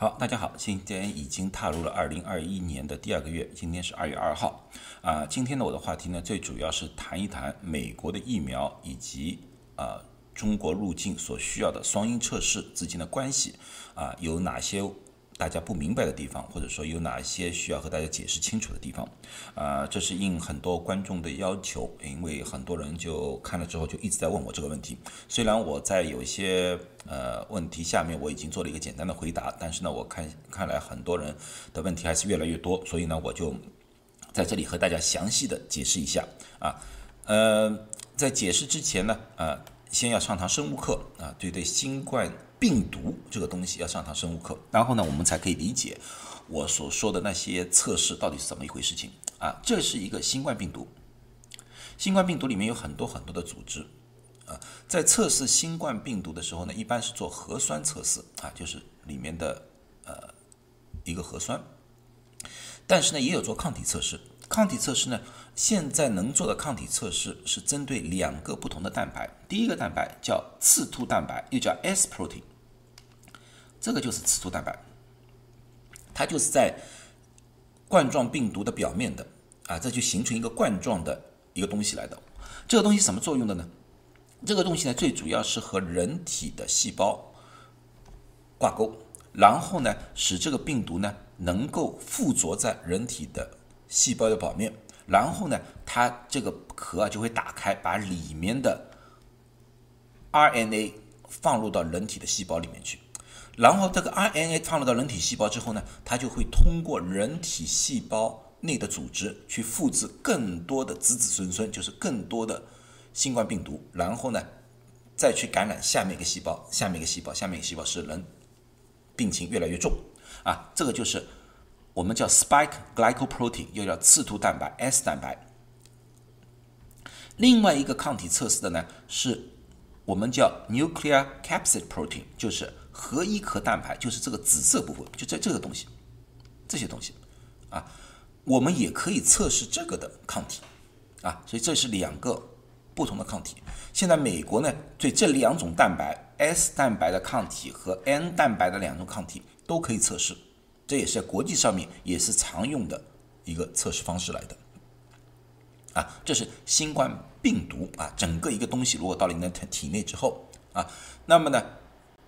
好，大家好，今天已经踏入了二零二一年的第二个月，今天是二月二号啊。今天呢，我的话题呢，最主要是谈一谈美国的疫苗以及啊中国入境所需要的双阴测试之间的关系啊，有哪些？大家不明白的地方，或者说有哪些需要和大家解释清楚的地方，啊，这是应很多观众的要求，因为很多人就看了之后就一直在问我这个问题。虽然我在有些呃问题下面我已经做了一个简单的回答，但是呢，我看看来很多人的问题还是越来越多，所以呢，我就在这里和大家详细的解释一下啊，呃，在解释之前呢，啊，先要上堂生物课啊，对对新冠。病毒这个东西要上堂生物课，然后呢，我们才可以理解我所说的那些测试到底是怎么一回事情啊。这是一个新冠病毒，新冠病毒里面有很多很多的组织啊，在测试新冠病毒的时候呢，一般是做核酸测试啊，就是里面的呃一个核酸，但是呢，也有做抗体测试。抗体测试呢，现在能做的抗体测试是针对两个不同的蛋白，第一个蛋白叫刺突蛋白，又叫 S protein。这个就是刺突蛋白，它就是在冠状病毒的表面的啊，这就形成一个冠状的一个东西来的。这个东西什么作用的呢？这个东西呢，最主要是和人体的细胞挂钩，然后呢，使这个病毒呢能够附着在人体的细胞的表面，然后呢，它这个壳啊就会打开，把里面的 RNA 放入到人体的细胞里面去。然后这个 RNA 放入到人体细胞之后呢，它就会通过人体细胞内的组织去复制更多的子子孙孙，就是更多的新冠病毒，然后呢，再去感染下面一个细胞，下面一个细胞，下面一个细胞，使人病情越来越重。啊，这个就是我们叫 spike glycoprotein，又叫刺突蛋白 S 蛋白。另外一个抗体测试的呢，是我们叫 nuclear capsid protein，就是。核一壳蛋白就是这个紫色部分，就这这个东西，这些东西，啊，我们也可以测试这个的抗体，啊，所以这是两个不同的抗体。现在美国呢，对这两种蛋白 S 蛋白的抗体和 N 蛋白的两种抗体都可以测试，这也是在国际上面也是常用的一个测试方式来的，啊，这是新冠病毒啊，整个一个东西如果到了你的体内之后啊，那么呢？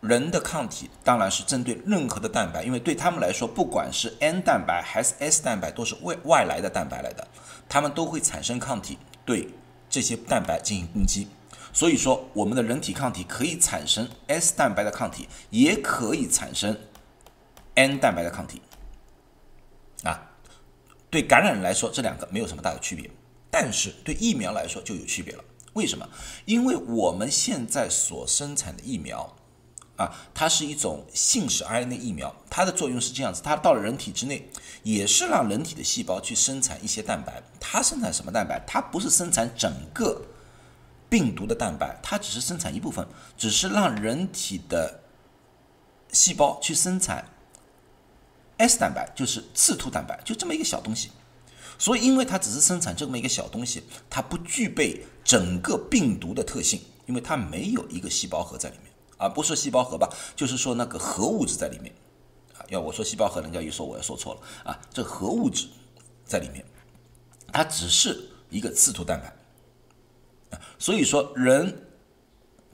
人的抗体当然是针对任何的蛋白，因为对他们来说，不管是 N 蛋白还是 S 蛋白，都是外外来的蛋白来的，他们都会产生抗体对这些蛋白进行攻击。所以说，我们的人体抗体可以产生 S 蛋白的抗体，也可以产生 N 蛋白的抗体。啊，对感染人来说，这两个没有什么大的区别，但是对疫苗来说就有区别了。为什么？因为我们现在所生产的疫苗。啊，它是一种信使 RNA 疫苗，它的作用是这样子，它到了人体之内，也是让人体的细胞去生产一些蛋白。它生产什么蛋白？它不是生产整个病毒的蛋白，它只是生产一部分，只是让人体的细胞去生产 S 蛋白，就是刺突蛋白，就这么一个小东西。所以，因为它只是生产这么一个小东西，它不具备整个病毒的特性，因为它没有一个细胞核在里面。啊，不是细胞核吧？就是说那个核物质在里面，啊，要我说细胞核，人家又说我要说错了啊。这核物质在里面，它只是一个刺突蛋白，所以说人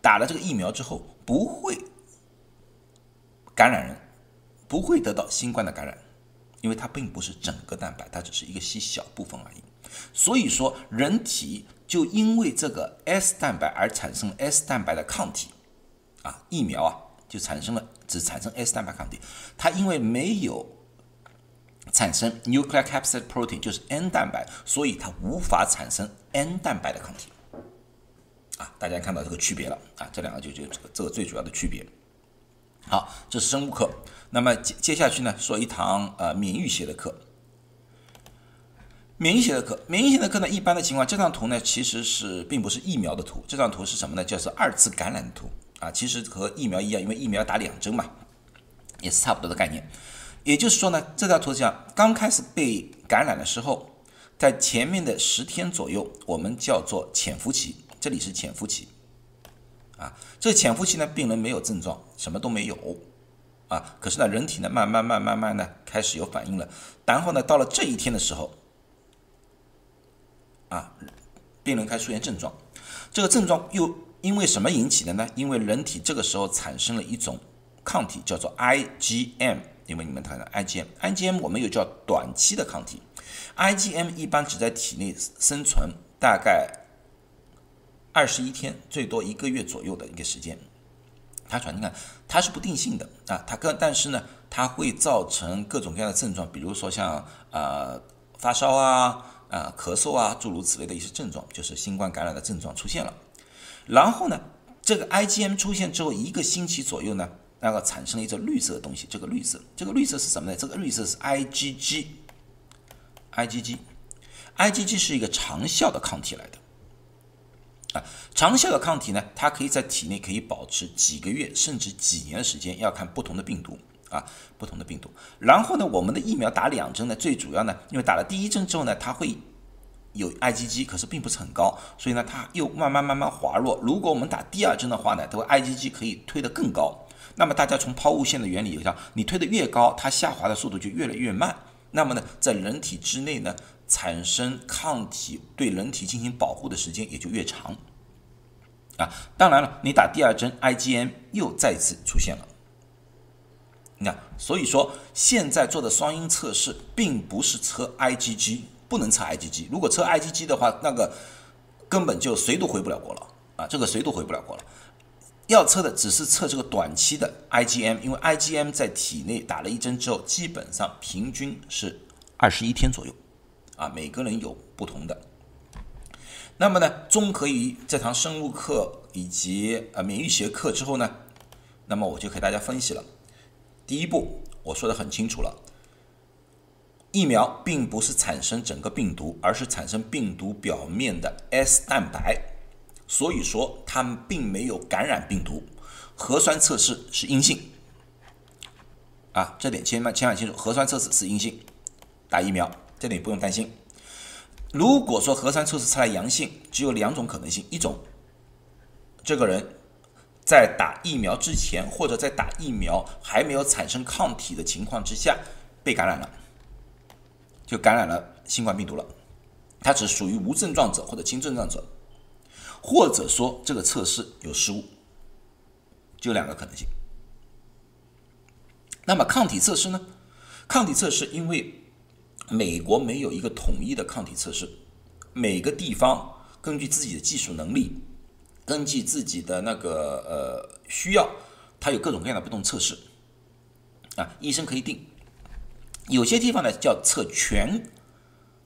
打了这个疫苗之后不会感染人，不会得到新冠的感染，因为它并不是整个蛋白，它只是一个细小部分而已。所以说人体就因为这个 S 蛋白而产生 S 蛋白的抗体。啊，疫苗啊，就产生了只产生 S 蛋白抗体，它因为没有产生 nuclear capsid protein，就是 N 蛋白，所以它无法产生 N 蛋白的抗体。啊，大家看到这个区别了啊，这两个就就这个这个最主要的区别。好，这是生物课。那么接接下去呢，说一堂呃免疫学的课。免疫学的课，免疫学的课呢，一般的情况，这张图呢其实是并不是疫苗的图，这张图是什么呢？叫做二次感染图。啊，其实和疫苗一样，因为疫苗打两针嘛，也是差不多的概念。也就是说呢，这张图上刚开始被感染的时候，在前面的十天左右，我们叫做潜伏期，这里是潜伏期。啊，这潜伏期呢，病人没有症状，什么都没有。啊，可是呢，人体呢慢慢慢慢慢呢开始有反应了，然后呢，到了这一天的时候，啊，病人开始出现症状，这个症状又因为什么引起的呢？因为人体这个时候产生了一种抗体，叫做 IgM，因为你们看到 IgM，IgM 我们又叫短期的抗体，IgM 一般只在体内生存大概二十一天，最多一个月左右的一个时间。它传，你看它是不定性的啊，它跟但是呢，它会造成各种各样的症状，比如说像呃发烧啊、啊咳嗽啊诸如此类的一些症状，就是新冠感染的症状出现了。然后呢，这个 IgM 出现之后一个星期左右呢，那个产生了一种绿色的东西，这个绿色，这个绿色是什么呢？这个绿色是 IgG，IgG，IgG 是一个长效的抗体来的。啊，长效的抗体呢，它可以在体内可以保持几个月甚至几年的时间，要看不同的病毒啊，不同的病毒。然后呢，我们的疫苗打两针呢，最主要呢，因为打了第一针之后呢，它会有 IgG，可是并不是很高，所以呢，它又慢慢慢慢滑落。如果我们打第二针的话呢，它 IgG 可以推得更高。那么大家从抛物线的原理上，你推得越高，它下滑的速度就越来越慢。那么呢，在人体之内呢？产生抗体对人体进行保护的时间也就越长，啊，当然了，你打第二针，IgM 又再次出现了。你看，所以说现在做的双阴测试并不是测 IgG，不能测 IgG。如果测 IgG 的话，那个根本就谁都回不了国了啊，这个谁都回不了国了。要测的只是测这个短期的 IgM，因为 IgM 在体内打了一针之后，基本上平均是二十一天左右。啊，每个人有不同的。那么呢，综合于这堂生物课以及呃免疫学课之后呢，那么我就给大家分析了。第一步，我说的很清楚了，疫苗并不是产生整个病毒，而是产生病毒表面的 S 蛋白，所以说它们并没有感染病毒。核酸测试是阴性，啊，这点千万千万清楚，核酸测试是阴性，打疫苗。这点不用担心。如果说核酸测试出来阳性，只有两种可能性：一种，这个人在打疫苗之前，或者在打疫苗还没有产生抗体的情况之下被感染了，就感染了新冠病毒了，他只属于无症状者或者轻症状者，或者说这个测试有失误，就两个可能性。那么抗体测试呢？抗体测试因为美国没有一个统一的抗体测试，每个地方根据自己的技术能力，根据自己的那个呃需要，它有各种各样的不同测试。啊，医生可以定。有些地方呢叫测全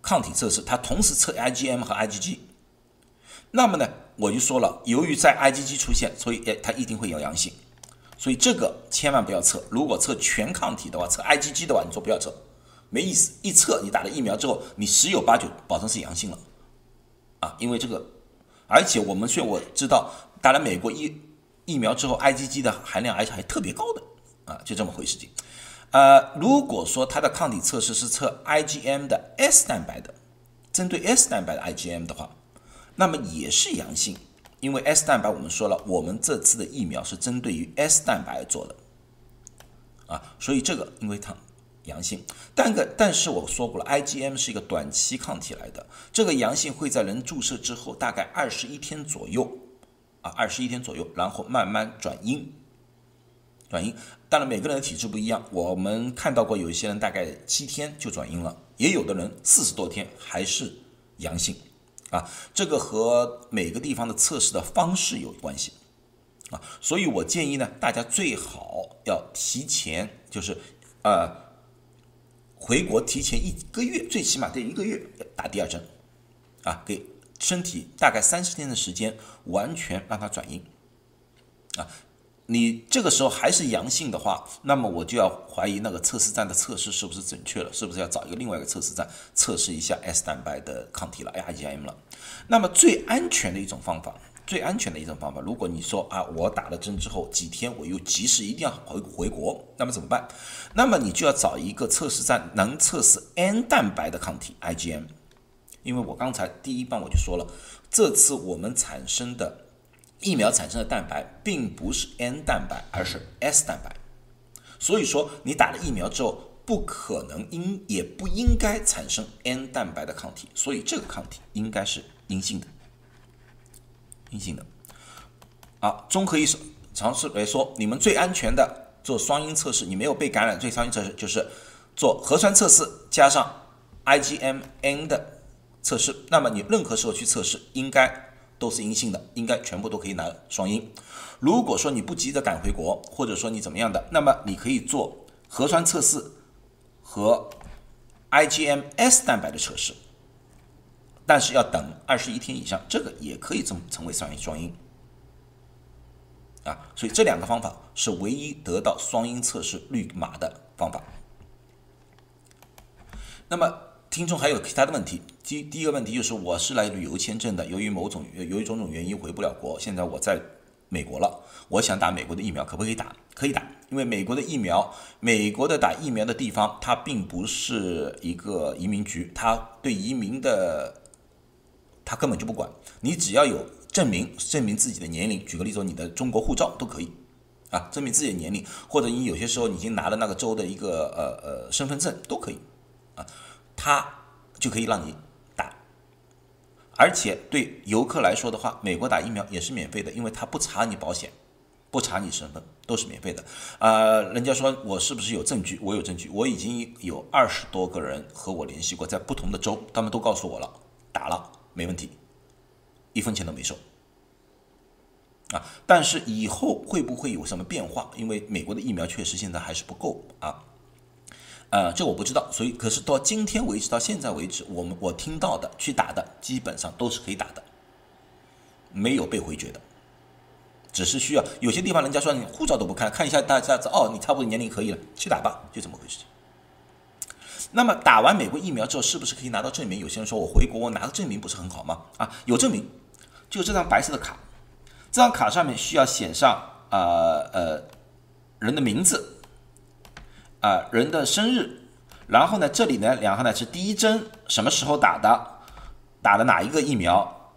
抗体测试，它同时测 IgM 和 IgG。那么呢，我就说了，由于在 IgG 出现，所以诶它一定会有阳性，所以这个千万不要测。如果测全抗体的话，测 IgG 的话，你说不要测。没意思，一测你打了疫苗之后，你十有八九保证是阳性了，啊，因为这个，而且我们虽然我知道打了美国疫疫苗之后，IgG 的含量而且还特别高的，啊，就这么回事情，呃，如果说它的抗体测试是测 IgM 的 S 蛋白的，针对 S 蛋白的 IgM 的话，那么也是阳性，因为 S 蛋白我们说了，我们这次的疫苗是针对于 S 蛋白做的，啊，所以这个因为它。阳性，但个但是我说过了，IgM 是一个短期抗体来的，这个阳性会在人注射之后大概二十一天左右，啊，二十一天左右，然后慢慢转阴，转阴。当然每个人的体质不一样，我们看到过有一些人大概七天就转阴了，也有的人四十多天还是阳性，啊，这个和每个地方的测试的方式有关系，啊，所以我建议呢，大家最好要提前，就是呃。回国提前一个月，最起码得一个月打第二针，啊，给身体大概三十天的时间，完全让它转阴，啊，你这个时候还是阳性的话，那么我就要怀疑那个测试站的测试是不是准确了，是不是要找一个另外一个测试站测试一下 S 蛋白的抗体了，IgM 了，那么最安全的一种方法。最安全的一种方法，如果你说啊，我打了针之后几天我又及时一定要回回国，那么怎么办？那么你就要找一个测试站能测试 N 蛋白的抗体 IgM，因为我刚才第一棒我就说了，这次我们产生的疫苗产生的蛋白并不是 N 蛋白，而是 S 蛋白，所以说你打了疫苗之后，不可能应也不应该产生 N 蛋白的抗体，所以这个抗体应该是阴性的，阴性的。啊，综合一尝试来说，你们最安全的做双阴测试，你没有被感染，最双阴测试就是做核酸测试加上 IgM N 的测试。那么你任何时候去测试，应该都是阴性的，应该全部都可以拿双阴。如果说你不急着赶回国，或者说你怎么样的，那么你可以做核酸测试和 IgM S 蛋白的测试，但是要等二十一天以上，这个也可以成成为双阴双阴啊。所以这两个方法是唯一得到双阴测试绿码的方法。那么听众还有其他的问题？第第一个问题就是我是来旅游签证的，由于某种由于种种原因回不了国，现在我在。美国了，我想打美国的疫苗，可不可以打？可以打，因为美国的疫苗，美国的打疫苗的地方，它并不是一个移民局，它对移民的，他根本就不管。你只要有证明，证明自己的年龄，举个例子，你的中国护照都可以，啊，证明自己的年龄，或者你有些时候已经拿了那个州的一个呃呃身份证都可以，啊，他就可以让你打。而且对游客来说的话，美国打疫苗也是免费的，因为他不查你保险，不查你身份，都是免费的。啊，人家说我是不是有证据？我有证据，我已经有二十多个人和我联系过，在不同的州，他们都告诉我了，打了没问题，一分钱都没收。啊，但是以后会不会有什么变化？因为美国的疫苗确实现在还是不够啊。呃，这我不知道，所以可是到今天为止，到现在为止，我们我听到的去打的基本上都是可以打的，没有被回绝的，只是需要有些地方人家说你护照都不看看一下，大家哦，你差不多年龄可以了，去打吧，就这么回事。那么打完美国疫苗之后，是不是可以拿到证明？有些人说我回国我拿个证明不是很好吗？啊，有证明，就这张白色的卡，这张卡上面需要写上呃呃人的名字。啊，人的生日，然后呢，这里呢，两行呢是第一针什么时候打的，打的哪一个疫苗，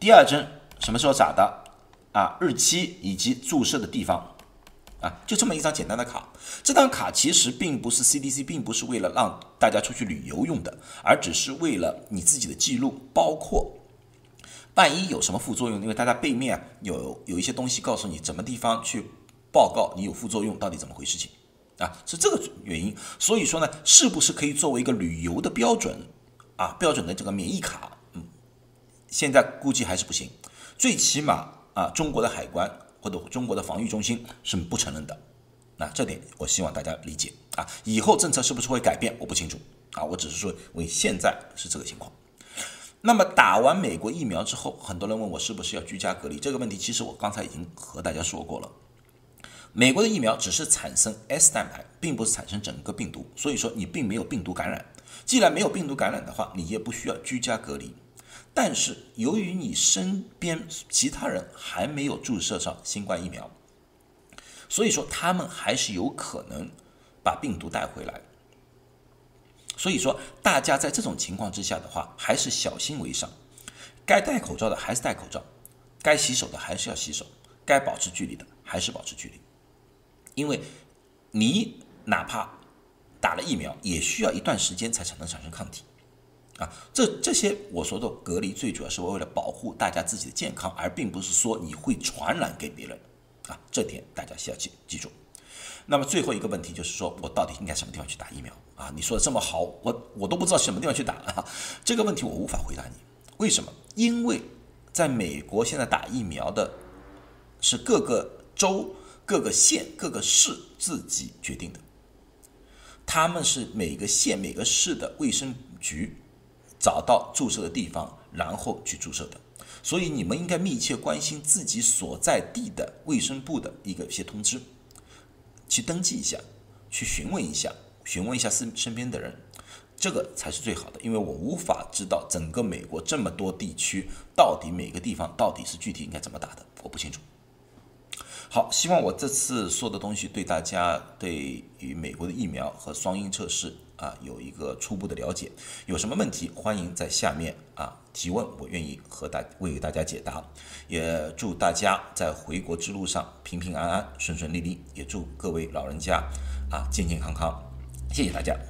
第二针什么时候打的，啊，日期以及注射的地方，啊，就这么一张简单的卡。这张卡其实并不是 CDC，并不是为了让大家出去旅游用的，而只是为了你自己的记录，包括万一有什么副作用，因为它在背面有有一些东西告诉你怎么地方去报告你有副作用，到底怎么回事情。啊，是这个原因，所以说呢，是不是可以作为一个旅游的标准啊？标准的这个免疫卡，嗯，现在估计还是不行，最起码啊，中国的海关或者中国的防御中心是不承认的。那这点我希望大家理解啊。以后政策是不是会改变，我不清楚啊。我只是说，为现在是这个情况。那么打完美国疫苗之后，很多人问我是不是要居家隔离这个问题，其实我刚才已经和大家说过了。美国的疫苗只是产生 S 蛋白，并不是产生整个病毒，所以说你并没有病毒感染。既然没有病毒感染的话，你也不需要居家隔离。但是由于你身边其他人还没有注射上新冠疫苗，所以说他们还是有可能把病毒带回来。所以说大家在这种情况之下的话，还是小心为上。该戴口罩的还是戴口罩，该洗手的还是要洗手，该保持距离的还是保持距离。因为，你哪怕打了疫苗，也需要一段时间才才能产生抗体，啊，这这些我说的隔离，最主要是为了保护大家自己的健康，而并不是说你会传染给别人，啊，这点大家需要记记住。那么最后一个问题就是说，我到底应该什么地方去打疫苗？啊，你说的这么好，我我都不知道什么地方去打啊，这个问题我无法回答你。为什么？因为在美国现在打疫苗的是各个州。各个县、各个市自己决定的，他们是每个县、每个市的卫生局找到注射的地方，然后去注射的。所以你们应该密切关心自己所在地的卫生部的一个一些通知，去登记一下，去询问一下，询问一下身身边的人，这个才是最好的。因为我无法知道整个美国这么多地区到底每个地方到底是具体应该怎么打的，我不清楚。好，希望我这次说的东西对大家对于美国的疫苗和双阴测试啊有一个初步的了解。有什么问题，欢迎在下面啊提问，我愿意和大为大家解答。也祝大家在回国之路上平平安安、顺顺利利，也祝各位老人家啊健健康康。谢谢大家。